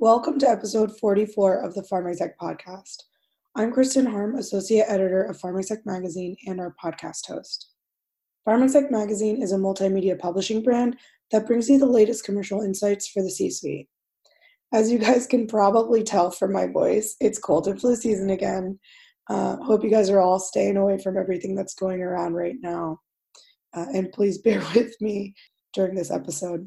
Welcome to episode 44 of the Pharm Exec podcast. I'm Kristen Harm, Associate Editor of Pharm Exec Magazine and our podcast host. Pharm Exec Magazine is a multimedia publishing brand that brings you the latest commercial insights for the C suite. As you guys can probably tell from my voice, it's cold and flu season again. Uh, hope you guys are all staying away from everything that's going around right now. Uh, and please bear with me during this episode.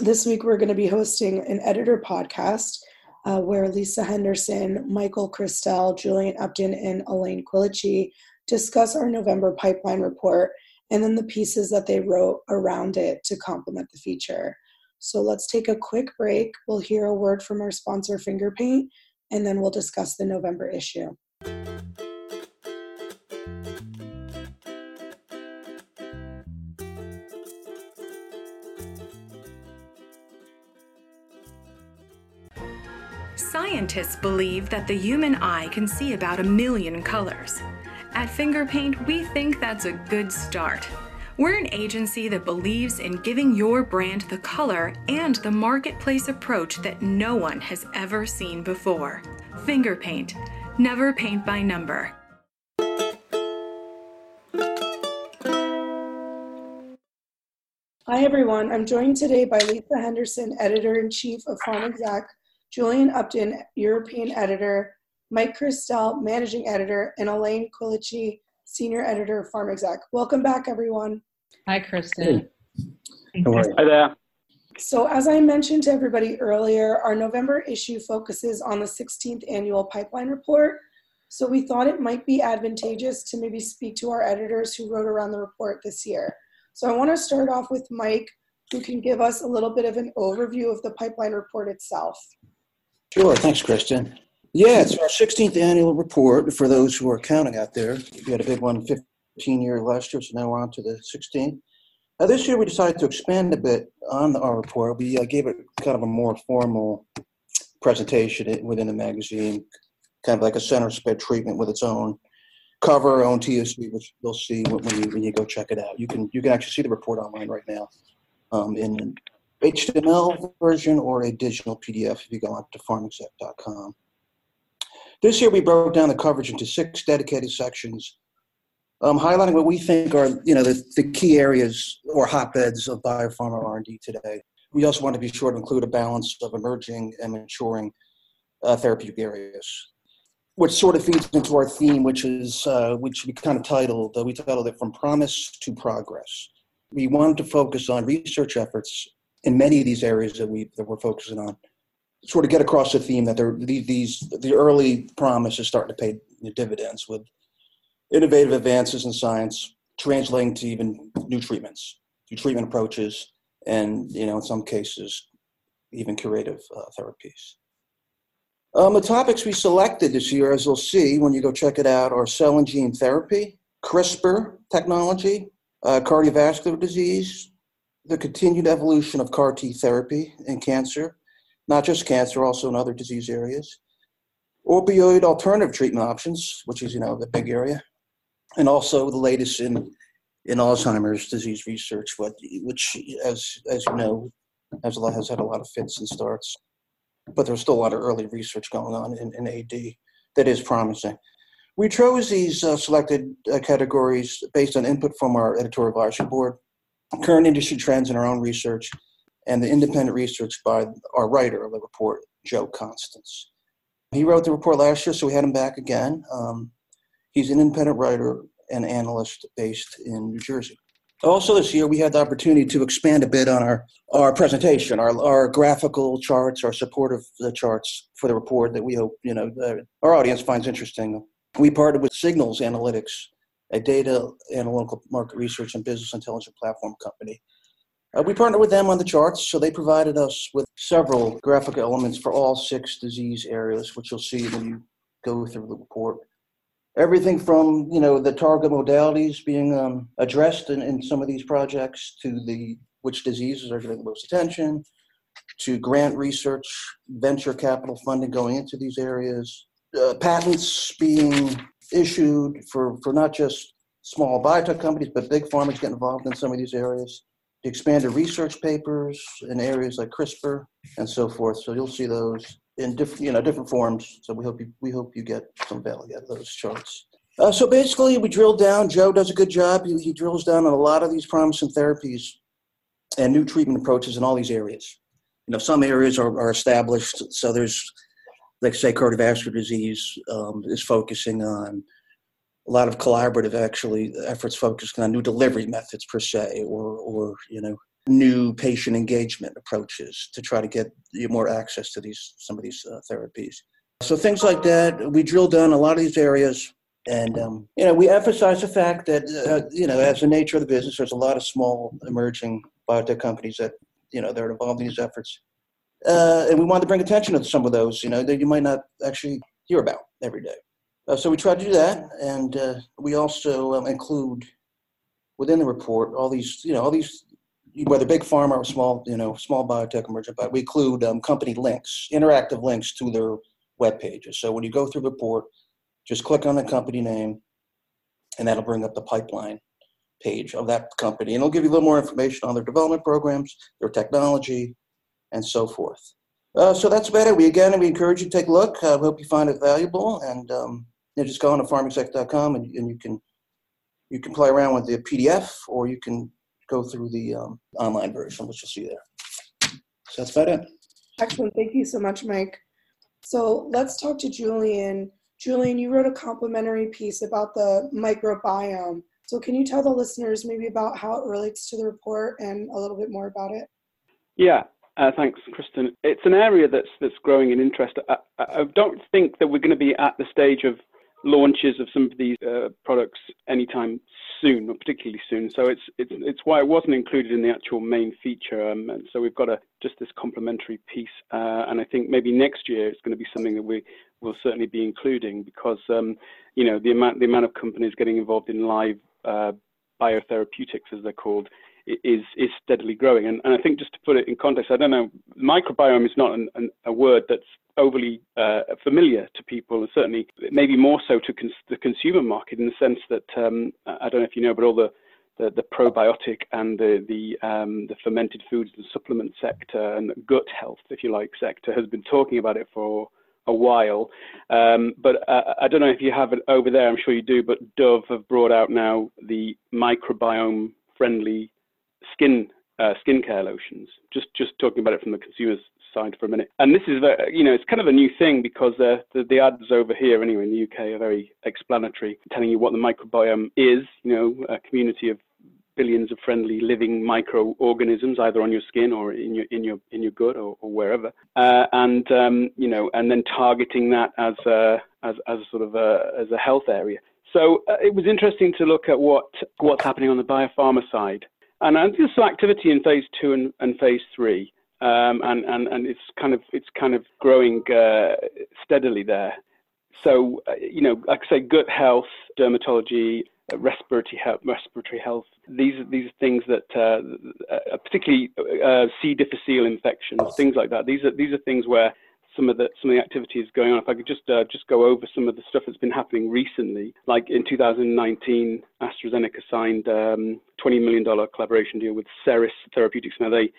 This week, we're going to be hosting an editor podcast uh, where Lisa Henderson, Michael Christel, Julian Upton, and Elaine Quilici discuss our November pipeline report and then the pieces that they wrote around it to complement the feature. So let's take a quick break. We'll hear a word from our sponsor, Fingerpaint, and then we'll discuss the November issue. Scientists believe that the human eye can see about a million colors. At Fingerpaint, we think that's a good start. We're an agency that believes in giving your brand the color and the marketplace approach that no one has ever seen before. Fingerpaint, never paint by number. Hi, everyone. I'm joined today by Lisa Henderson, Editor in Chief of Exec, Julian Upton, European Editor, Mike Christel, Managing Editor, and Elaine Quilici, Senior Editor of Pharm Exec. Welcome back, everyone. Hi, Kristen. Hey. Hi there. So, as I mentioned to everybody earlier, our November issue focuses on the 16th annual pipeline report. So, we thought it might be advantageous to maybe speak to our editors who wrote around the report this year. So, I want to start off with Mike, who can give us a little bit of an overview of the pipeline report itself. Sure. Thanks, Kristen. Yeah, it's our 16th annual report for those who are counting out there. We had a big one 15 year last year, so now we're on to the 16th. Now, this year we decided to expand a bit on our report. We uh, gave it kind of a more formal presentation within the magazine, kind of like a center spread treatment with its own cover, own TSV, which you'll see when you, when you go check it out. You can you can actually see the report online right now um, in HTML version or a digital PDF if you go on to pharmexec.com. This year we broke down the coverage into six dedicated sections, um, highlighting what we think are you know the, the key areas or hotbeds of biopharma R&D today. We also want to be sure to include a balance of emerging and maturing uh, therapeutic areas, which sort of feeds into our theme, which is uh, which we kind of titled uh, we titled it from promise to progress. We wanted to focus on research efforts in many of these areas that we that we're focusing on sort of get across the theme that there these the early promise is starting to pay dividends with innovative advances in science translating to even new treatments, new treatment approaches, and you know in some cases even curative uh, therapies. Um, the topics we selected this year, as you'll see when you go check it out, are cell and gene therapy, CRISPR technology, uh, cardiovascular disease, the continued evolution of CAR T therapy in cancer, not just cancer, also in other disease areas. Opioid alternative treatment options, which is you know the big area, and also the latest in in Alzheimer's disease research, which as as you know has a lot has had a lot of fits and starts, but there's still a lot of early research going on in, in AD that is promising. We chose these uh, selected uh, categories based on input from our editorial advisory board, current industry trends, in our own research and the independent research by our writer of the report, Joe Constance. He wrote the report last year, so we had him back again. Um, he's an independent writer and analyst based in New Jersey. Also, this year we had the opportunity to expand a bit on our, our presentation, our, our graphical charts, our supportive charts for the report that we hope you know our audience finds interesting. We partnered with Signals Analytics, a data analytical market research and business intelligence platform company, uh, we partnered with them on the charts, so they provided us with several graphic elements for all six disease areas, which you'll see when you go through the report. Everything from you know the target modalities being um, addressed in, in some of these projects to the which diseases are getting the most attention, to grant research, venture capital funding going into these areas, uh, patents being issued for, for not just small biotech companies, but big pharmas get involved in some of these areas expanded research papers in areas like CRISPR and so forth. So you'll see those in different, you know, different forms. So we hope you, we hope you get some value out of those charts. Uh, so basically, we drill down. Joe does a good job. He, he drills down on a lot of these promising therapies and new treatment approaches in all these areas. You know, some areas are, are established. So there's, like say, cardiovascular disease um, is focusing on a lot of collaborative actually efforts focusing on new delivery methods per se, or or you know new patient engagement approaches to try to get more access to these some of these uh, therapies. So things like that, we drill down a lot of these areas, and um, you know we emphasize the fact that uh, you know as the nature of the business, there's a lot of small emerging biotech companies that you know they're involved in these efforts, uh, and we wanted to bring attention to some of those you know that you might not actually hear about every day. Uh, so we try to do that, and uh, we also um, include within the report all these you know all these whether big pharma or small, you know, small biotech emergent biotech, we include um, company links, interactive links to their web pages. So when you go through the report, just click on the company name, and that'll bring up the pipeline page of that company, and it'll give you a little more information on their development programs, their technology, and so forth. Uh, so that's about it. We again we encourage you to take a look. I uh, hope you find it valuable, and um, you know, just go on to pharmexec.com and, and you can you can play around with the PDF, or you can go through the um, online version, which you'll see there. So that's about it. Excellent. Thank you so much, Mike. So let's talk to Julian. Julian, you wrote a complimentary piece about the microbiome. So can you tell the listeners maybe about how it relates to the report and a little bit more about it? Yeah, uh, thanks, Kristen. It's an area that's that's growing in interest. I, I don't think that we're going to be at the stage of launches of some of these uh, products anytime soon, or particularly soon. So it's it's it's why it wasn't included in the actual main feature. Um, and so we've got a just this complementary piece, uh, and I think maybe next year it's going to be something that we will certainly be including because um, you know the amount the amount of companies getting involved in live uh, biotherapeutics, as they're called, is is steadily growing. And, and I think just to put it in context, I don't know, microbiome is not an, an, a word that's overly uh, familiar to people, and certainly maybe more so to cons- the consumer market in the sense that um, I don't know if you know, but all the the, the probiotic and the the, um, the fermented foods, the supplement sector, and gut health, if you like, sector has been talking about it for a while. Um, but uh, I don't know if you have it over there. I'm sure you do. But Dove have brought out now the microbiome friendly skin uh, skincare lotions. Just just talking about it from the consumer's side for a minute. And this is very, you know it's kind of a new thing because uh, the the ads over here anyway in the UK are very explanatory, telling you what the microbiome is. You know, a community of billions of friendly living microorganisms either on your skin or in your in your in your gut or, or wherever uh, and um, you know and then targeting that as a as, as a sort of a as a health area so uh, it was interesting to look at what what's happening on the biopharma side and there's some activity in phase two and, and phase three, um, and, and, and it's kind of it's kind of growing uh, steadily there. So uh, you know, like I say, gut health, dermatology, uh, respiratory health, respiratory health. These are these are things that, uh, uh particularly uh, C. difficile infections, things like that. These are these are things where some of the some of the activities going on. If I could just uh, just go over some of the stuff that's been happening recently, like in 2019, AstraZeneca signed um, 20 million dollar collaboration deal with Seres Therapeutics. Now they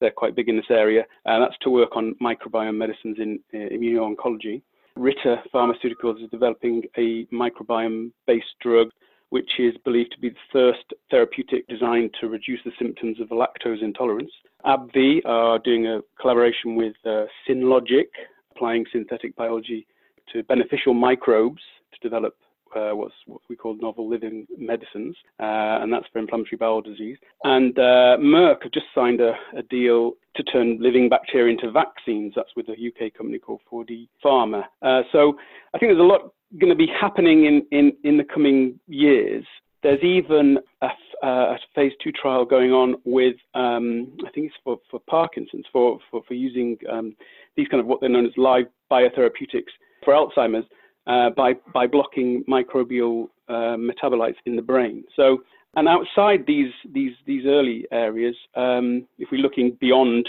they're quite big in this area, and that's to work on microbiome medicines in uh, immuno-oncology. Ritter Pharmaceuticals is developing a microbiome-based drug which is believed to be the first therapeutic designed to reduce the symptoms of lactose intolerance. AbbVie are doing a collaboration with uh, Synlogic, applying synthetic biology to beneficial microbes to develop uh, what's what we call novel living medicines, uh, and that's for inflammatory bowel disease. And uh, Merck have just signed a, a, deal to turn living bacteria into vaccines. That's with a UK company called 4D Pharma. Uh, so I think there's a lot going to be happening in, in, in the coming years. There's even a, a phase two trial going on with, um, I think it's for, for Parkinson's, for, for, for using um, these kind of what they're known as live biotherapeutics for Alzheimer's uh, by, by blocking microbial uh, metabolites in the brain. So, and outside these, these, these early areas, um, if we're looking beyond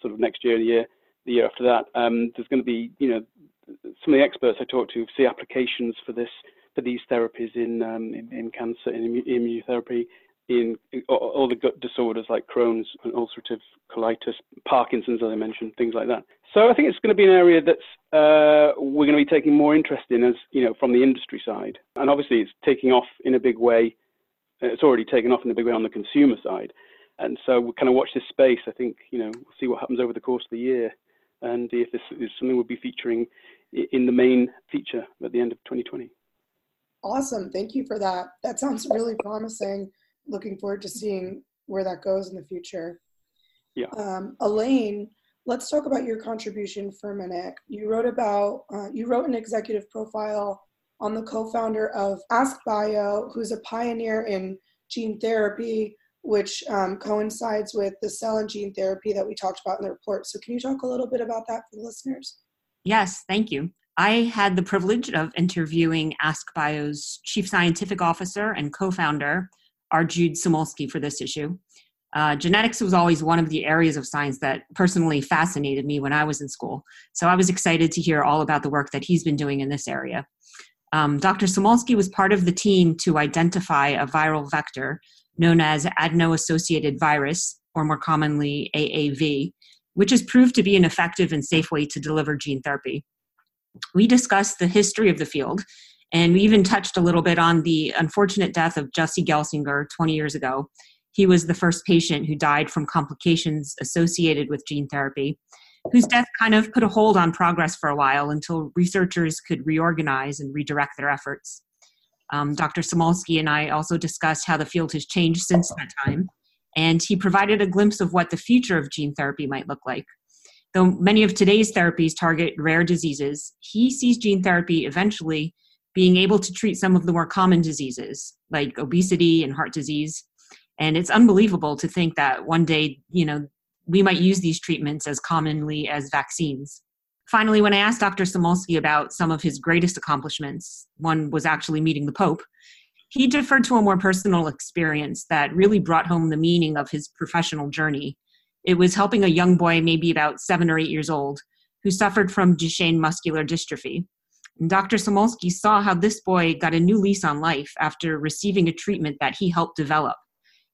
sort of next year, the year, the year after that, um, there's going to be, you know, some of the experts I talked to see applications for this for these therapies in um, in, in, cancer in immunotherapy in all the gut disorders like Crohn's and ulcerative colitis, Parkinson's, as I mentioned, things like that. So I think it's going to be an area that's uh, we're going to be taking more interest in as you know from the industry side, and obviously it's taking off in a big way. It's already taken off in a big way on the consumer side, and so we kind of watch this space. I think you know we'll see what happens over the course of the year, and if this is something we'll be featuring in the main feature at the end of 2020. Awesome, thank you for that. That sounds really promising looking forward to seeing where that goes in the future. Yeah. Um, Elaine, let's talk about your contribution for a minute. You wrote about uh, you wrote an executive profile on the co-founder of AskBio, who's a pioneer in gene therapy, which um, coincides with the cell and gene therapy that we talked about in the report. So, can you talk a little bit about that for the listeners? Yes, thank you. I had the privilege of interviewing AskBio's chief scientific officer and co-founder, R. Jude Samulski for this issue. Uh, genetics was always one of the areas of science that personally fascinated me when I was in school. So I was excited to hear all about the work that he's been doing in this area. Um, Dr. Samulski was part of the team to identify a viral vector known as adeno associated virus, or more commonly AAV, which has proved to be an effective and safe way to deliver gene therapy. We discussed the history of the field and we even touched a little bit on the unfortunate death of Jesse Gelsinger 20 years ago. He was the first patient who died from complications associated with gene therapy, whose death kind of put a hold on progress for a while until researchers could reorganize and redirect their efforts. Um, Dr. Samulski and I also discussed how the field has changed since that time, and he provided a glimpse of what the future of gene therapy might look like. Though many of today's therapies target rare diseases, he sees gene therapy eventually being able to treat some of the more common diseases like obesity and heart disease. And it's unbelievable to think that one day, you know, we might use these treatments as commonly as vaccines. Finally, when I asked Dr. Samulski about some of his greatest accomplishments, one was actually meeting the Pope, he deferred to a more personal experience that really brought home the meaning of his professional journey. It was helping a young boy, maybe about seven or eight years old, who suffered from Duchenne muscular dystrophy. And Dr. Samulski saw how this boy got a new lease on life after receiving a treatment that he helped develop.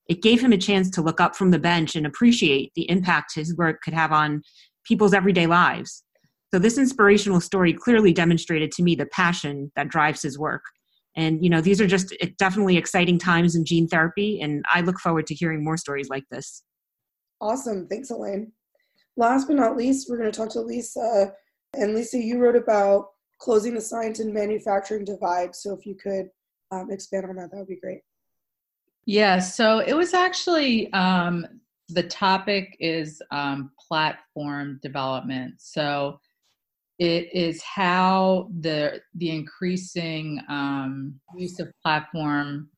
It gave him a chance to look up from the bench and appreciate the impact his work could have on people's everyday lives. So, this inspirational story clearly demonstrated to me the passion that drives his work. And, you know, these are just eh, definitely exciting times in gene therapy, and I look forward to hearing more stories like this. Awesome. Thanks, Elaine. Last but not least, we're going to talk to Lisa. And Lisa, you wrote about closing the science and manufacturing divide. So if you could um, expand on that, that would be great. Yeah, so it was actually um, the topic is um, platform development. So it is how the the increasing um, use of platform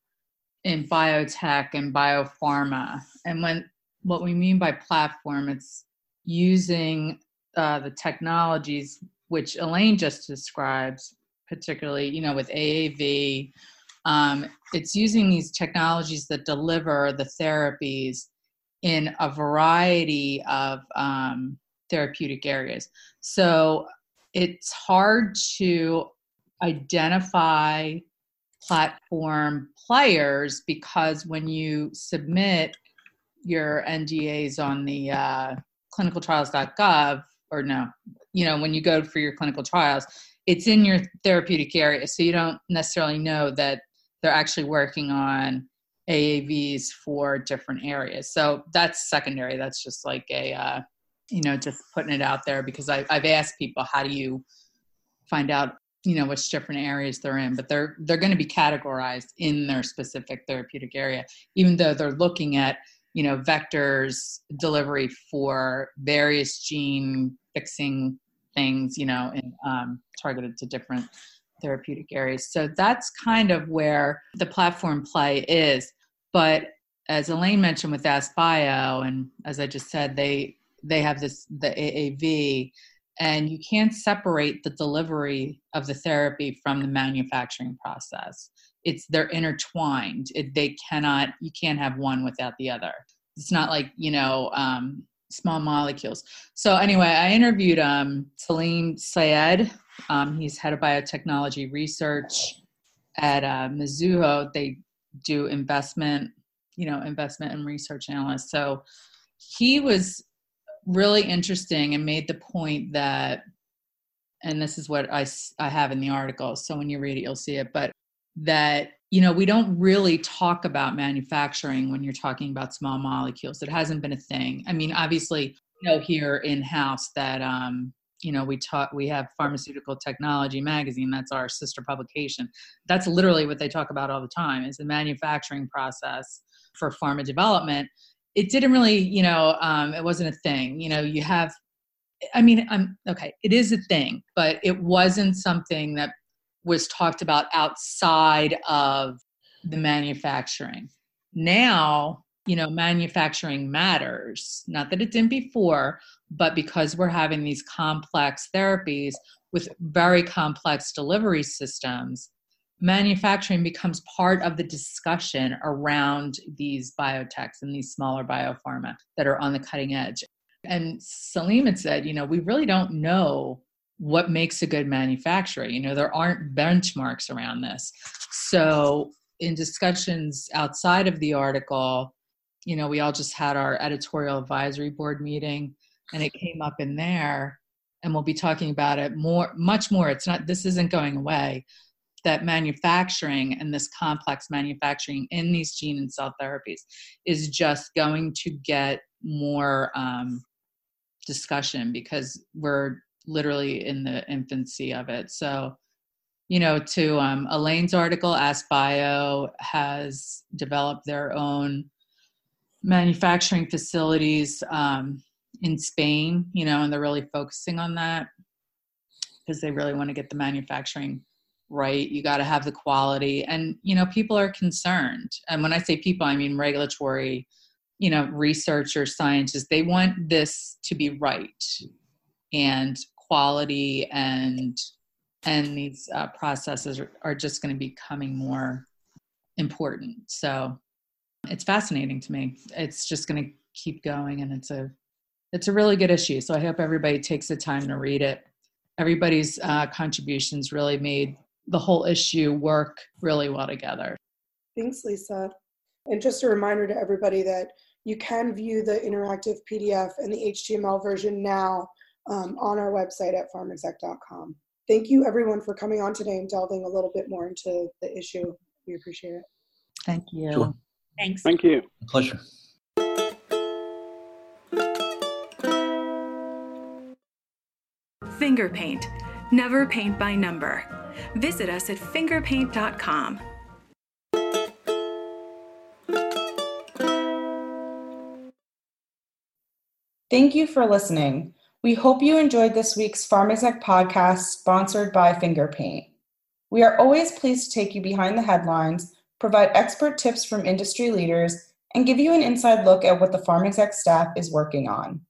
in biotech and biopharma, and when what we mean by platform, it's using uh, the technologies which Elaine just describes, particularly, you know, with AAV, um, it's using these technologies that deliver the therapies in a variety of um, therapeutic areas. So it's hard to identify platform players because when you submit your NDAs on the uh, clinicaltrials.gov, or no, you know, when you go for your clinical trials, it's in your therapeutic area. So you don't necessarily know that they're actually working on AAVs for different areas. So that's secondary. That's just like a, uh, you know, just putting it out there because I, I've asked people, how do you find out, you know, which different areas they're in? But they're they're going to be categorized in their specific therapeutic area, even though they're looking at, you know, vectors delivery for various gene fixing things, you know, and um, targeted to different therapeutic areas. So that's kind of where the platform play is. But as Elaine mentioned with AskBio, and as I just said, they they have this the AAV, and you can't separate the delivery of the therapy from the manufacturing process. It's they're intertwined. It, they cannot you can't have one without the other. It's not like you know um, small molecules. So anyway, I interviewed um, Salim Syed. Um, he's head of biotechnology research at uh, Mizuho. They do investment you know investment and research analyst. So he was really interesting and made the point that, and this is what I I have in the article. So when you read it, you'll see it. But that you know we don't really talk about manufacturing when you're talking about small molecules. It hasn't been a thing. I mean, obviously, you know here in house that um, you know we talk we have pharmaceutical technology magazine that's our sister publication that's literally what they talk about all the time is the manufacturing process for pharma development it didn't really you know um, it wasn't a thing you know you have i mean i'm okay it is a thing but it wasn't something that was talked about outside of the manufacturing. Now you know manufacturing matters. Not that it didn't before but because we're having these complex therapies with very complex delivery systems manufacturing becomes part of the discussion around these biotechs and these smaller biopharma that are on the cutting edge. And salim had said you know we really don't know what makes a good manufacturer. You know there aren't benchmarks around this. So in discussions outside of the article you know, we all just had our editorial advisory board meeting and it came up in there and we'll be talking about it more much more. It's not this isn't going away that manufacturing and this complex manufacturing in these gene and cell therapies is just going to get more um, discussion because we're literally in the infancy of it. So you know to um, elaine's article AskBio has developed their own manufacturing facilities um, in Spain, you know, and they're really focusing on that because they really want to get the manufacturing right. You got to have the quality, and you know, people are concerned. And when I say people, I mean regulatory, you know, researchers, scientists. They want this to be right and quality and and these uh, processes are, are just going to be becoming more important. So it's fascinating to me. It's just going to keep going, and it's a it's a really good issue. So I hope everybody takes the time to read it. Everybody's uh, contributions really made the whole issue work really well together. Thanks, Lisa. And just a reminder to everybody that you can view the interactive PDF and the HTML version now um, on our website at pharmexec.com. Thank you, everyone, for coming on today and delving a little bit more into the issue. We appreciate it. Thank you. Sure. Thanks. Thank you. A pleasure. Finger Paint. Never paint by number. Visit us at fingerpaint.com. Thank you for listening. We hope you enjoyed this week's PharmExec podcast sponsored by FingerPaint. We are always pleased to take you behind the headlines provide expert tips from industry leaders, and give you an inside look at what the PharmExec staff is working on.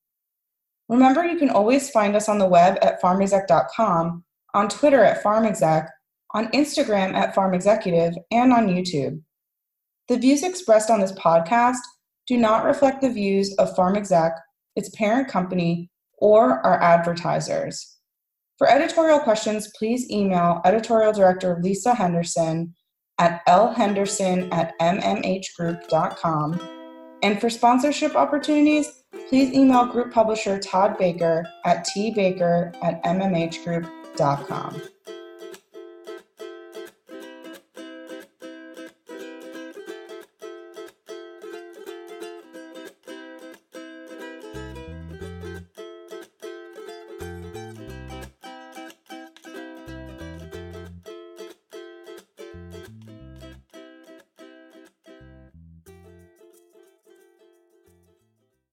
Remember, you can always find us on the web at pharmexec.com, on Twitter at pharmexec, on Instagram at pharmexecutive, and on YouTube. The views expressed on this podcast do not reflect the views of PharmExec, its parent company, or our advertisers. For editorial questions, please email editorial director Lisa Henderson at lhenderson at mmhgroup.com. And for sponsorship opportunities, please email group publisher Todd Baker at tbaker at mmhgroup.com.